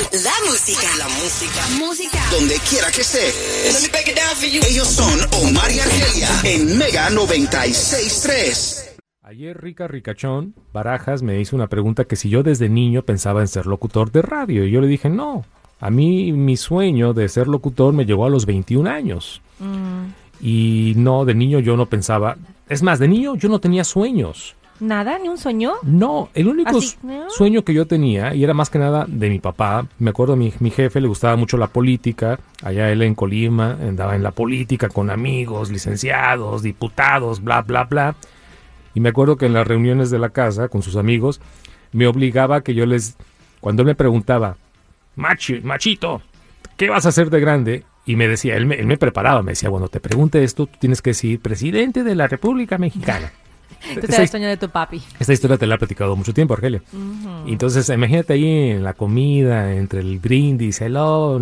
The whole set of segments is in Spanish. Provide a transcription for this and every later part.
La Música. La música. Música. Donde quiera que estés. Let me break it down for you. Ellos son Omar y Argelia en Mega 96.3. Ayer Rica Ricachón Barajas me hizo una pregunta que si yo desde niño pensaba en ser locutor de radio. Y yo le dije, no, a mí mi sueño de ser locutor me llegó a los 21 años. Y no, de niño yo no pensaba. Es más, de niño yo no tenía sueños. ¿Nada? ¿Ni un sueño? No, el único Así, s- ¿no? sueño que yo tenía, y era más que nada de mi papá, me acuerdo, mi, mi jefe le gustaba mucho la política, allá él en Colima, andaba en la política con amigos, licenciados, diputados, bla, bla, bla. Y me acuerdo que en las reuniones de la casa con sus amigos, me obligaba a que yo les, cuando él me preguntaba, Machi, machito, ¿qué vas a hacer de grande? Y me decía, él me, él me preparaba, me decía, cuando te pregunte esto, tú tienes que decir, presidente de la República Mexicana. Tú te das sueño de tu papi. esta historia te la he platicado mucho tiempo, Argelia. Entonces, imagínate ahí en la comida, entre el brindis, el oh,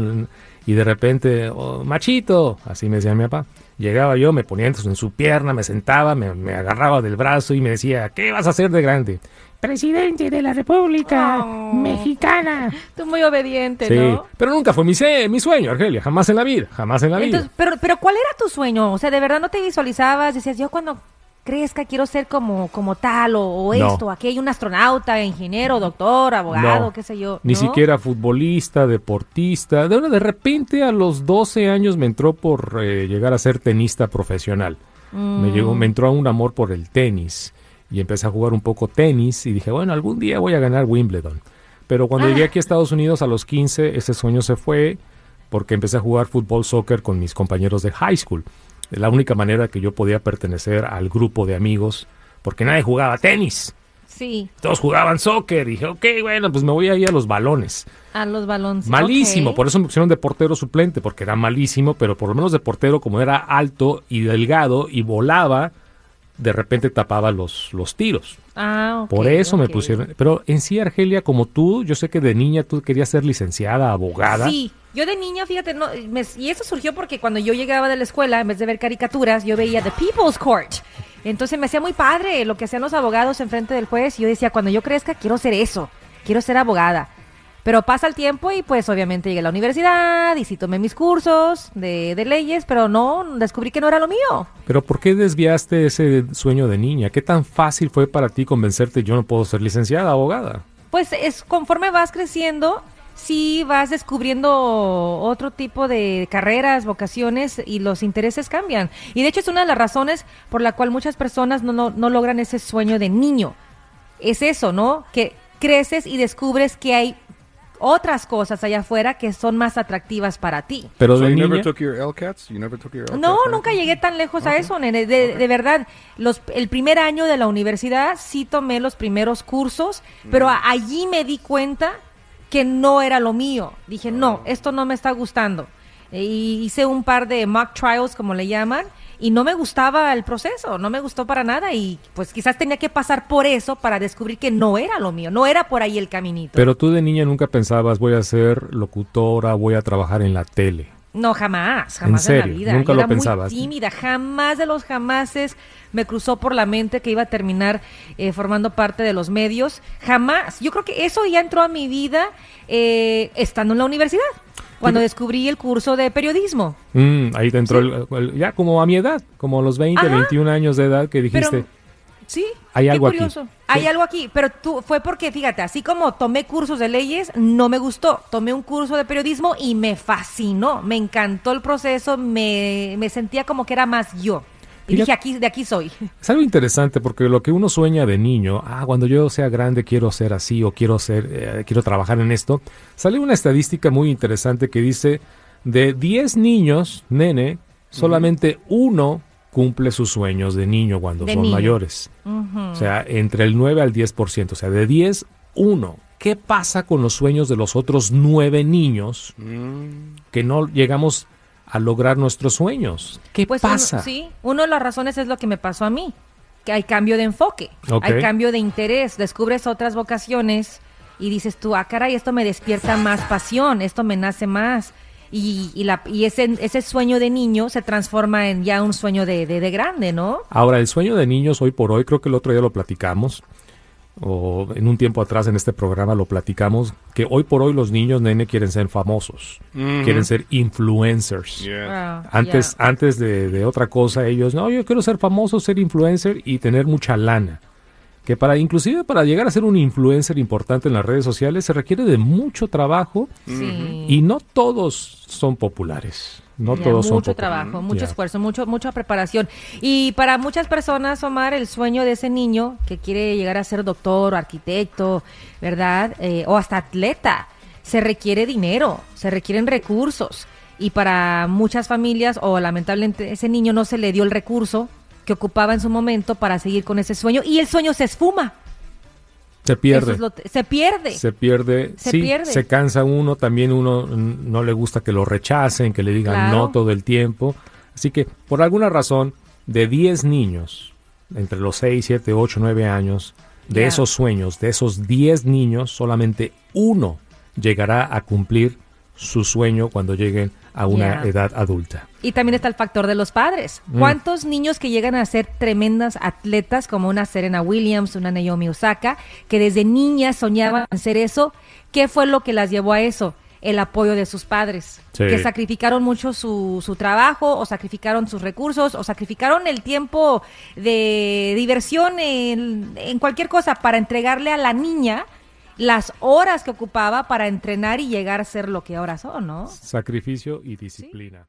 y de repente, oh, machito, así me decía mi papá. Llegaba yo, me ponía en su- pierna, me sentaba, me, me agarraba del brazo y me decía, ¿qué vas a hacer de grande? Presidente de la República Oh. Mexicana. Tú muy obediente, Sí, ¿no? pero nunca fue mi, sueño, Argelia, jamás en la vida, jamás en la vida. Entonces, pero, pero ¿cuál era tu sueño? O sea, ¿de verdad no te visualizabas? Decías, yo cuando crezca quiero ser como, como tal, o, o No. esto, aquí hay un astronauta, ingeniero, doctor, abogado, No, qué sé yo. Ni ¿no? siquiera futbolista, deportista. De, de repente a los 12 años me entró por eh, llegar a ser tenista profesional. Me, llegó, Mm. me entró un amor por el tenis. Y empecé a jugar un poco tenis y dije, bueno, algún día voy a ganar Wimbledon. Pero cuando Ah. llegué aquí a Estados Unidos a los 15, ese sueño se fue porque empecé a jugar fútbol, soccer con mis compañeros de high school. La única manera que yo podía pertenecer al grupo de amigos, porque nadie jugaba tenis. Sí, Todos jugaban soccer. Y dije, ok, bueno, pues me voy a ir a los balones. a los balones. Malísimo, por eso me pusieron de portero suplente, porque era malísimo, pero por lo menos de portero, como era alto y delgado y volaba, de repente tapaba los, los tiros. Ah, ok, por eso me pusieron. Pero en sí, Argelia, como tú, yo sé que de niña tú querías ser licenciada, abogada. Sí, yo de niña, fíjate, no, me- y eso surgió porque cuando yo llegaba de la escuela, en vez de ver caricaturas, yo veía The People's Court. Entonces me hacía muy padre lo que hacían los abogados enfrente del juez y yo decía, cuando yo crezca, quiero ser eso, quiero ser abogada. Pero pasa el tiempo y pues obviamente llegué a la universidad y sí tomé mis cursos de, de leyes, pero no, descubrí que no era lo mío. Pero ¿por qué desviaste ese sueño de niña? ¿Qué tan fácil fue para ti convencerte yo no puedo ser licenciada, abogada? Pues es conforme vas creciendo, sí vas descubriendo otro tipo de carreras, vocaciones y los intereses cambian. Y de hecho es una de las razones por la cual muchas personas no, no, no logran ese sueño de niño. Es eso, ¿no? Que creces y descubres que hay otras cosas allá afuera que son más atractivas para ti. Pero So de you never took your LCATs? You never took your LCATs? No, nunca llegué tan lejos a eso, nene. De, de verdad, los, el primer año de la universidad sí tomé los primeros cursos, pero a- allí me di cuenta que no era lo mío. Dije, no, esto no me está gustando. E- Y hice un par de mock trials, como le llaman, y no me gustaba el proceso, no me gustó para nada y pues quizás tenía que pasar por eso para descubrir que no era lo mío, no era por ahí el caminito. Pero tú de niña nunca pensabas, voy a ser locutora, voy a trabajar en la tele. No, jamás, jamás ¿En la vida. ¿Nunca Yo lo era pensabas? muy tímida, jamás de los jamases me cruzó por la mente que iba a terminar eh, formando parte de los medios. Jamás. Yo creo que eso ya entró a mi vida eh, estando en la universidad, cuando descubrí el curso de periodismo. Mm, ahí te entró el- el- ya como a mi edad, como a los 20, Ajá. 21 años de edad que dijiste, Pero, sí, Hay algo aquí. curioso. Hay Sí. algo aquí, pero tú fue porque, fíjate, así como tomé cursos de leyes, no me gustó. Tomé un curso de periodismo y me fascinó, me encantó el proceso, me, me sentía como que era más yo. Y dije, aquí, de aquí soy. es algo interesante porque lo que uno sueña de niño, ah, cuando yo sea grande quiero ser así o quiero ser, eh, quiero trabajar en esto, sale una estadística muy interesante que dice, de 10 niños, nene, solamente uno cumple sus sueños de niño cuando De son niño. mayores. O sea, entre el 9 al 10%. O sea, de 10, uno. ¿Qué pasa con los sueños de los otros nueve niños que no llegamos a lograr nuestros sueños? ¿Qué Pues uno- pasa? sí, una de las razones es lo que me pasó a mí, que hay cambio de enfoque, hay cambio de interés, descubres otras vocaciones y dices tú, ah, caray, esto me despierta más pasión, esto me nace más. Y, y, la, y ese, ese sueño de niño se transforma en ya un sueño de, de, de grande, ¿no? Ahora, el sueño de niños hoy por hoy, creo que el otro día lo platicamos. o en un tiempo atrás en este programa lo platicamos, que hoy por hoy los niños, nene, quieren ser famosos, quieren ser influencers. Yeah. Ah, Antes, ya. antes de, de otra cosa, ellos, no, yo quiero ser famoso, ser influencer y tener mucha lana. Que para, inclusive para llegar a ser un influencer importante en las redes sociales, se requiere de mucho trabajo Sí. y no todos son populares. No Ya, todos son mucho trabajo, mucho Ya. esfuerzo, mucho, mucha preparación. Y para muchas personas, Omar, el sueño de ese niño que quiere llegar a ser doctor o arquitecto, ¿verdad? Eh, o hasta atleta, se requiere dinero, se requieren recursos. Y para muchas familias, o lamentablemente ese niño no se le dio el recurso que ocupaba en su momento para seguir con ese sueño. Y el sueño se esfuma. Se pierde. es lo- se pierde. Se pierde, Se sí, pierde. se cansa uno, también uno no le gusta que lo rechacen, que le digan Claro. no todo el tiempo. Así que, por alguna razón, de 10 niños, entre los 6, 7, 8, 9 años, de esos sueños, de esos 10 niños, solamente uno llegará a cumplir su sueño cuando lleguen a una edad adulta. Y también está el factor de los padres. Mm. ¿Cuántos niños que llegan a ser tremendas atletas como una Serena Williams, una Naomi Osaka, que desde niñas soñaban en ser eso? ¿Qué fue lo que las llevó a eso? El apoyo de sus padres, Sí. que sacrificaron mucho su, su trabajo, o sacrificaron sus recursos, o sacrificaron el tiempo de diversión en, en cualquier cosa para entregarle a la niña las horas que ocupaba para entrenar y llegar a ser lo que ahora son, ¿no? Sacrificio y disciplina.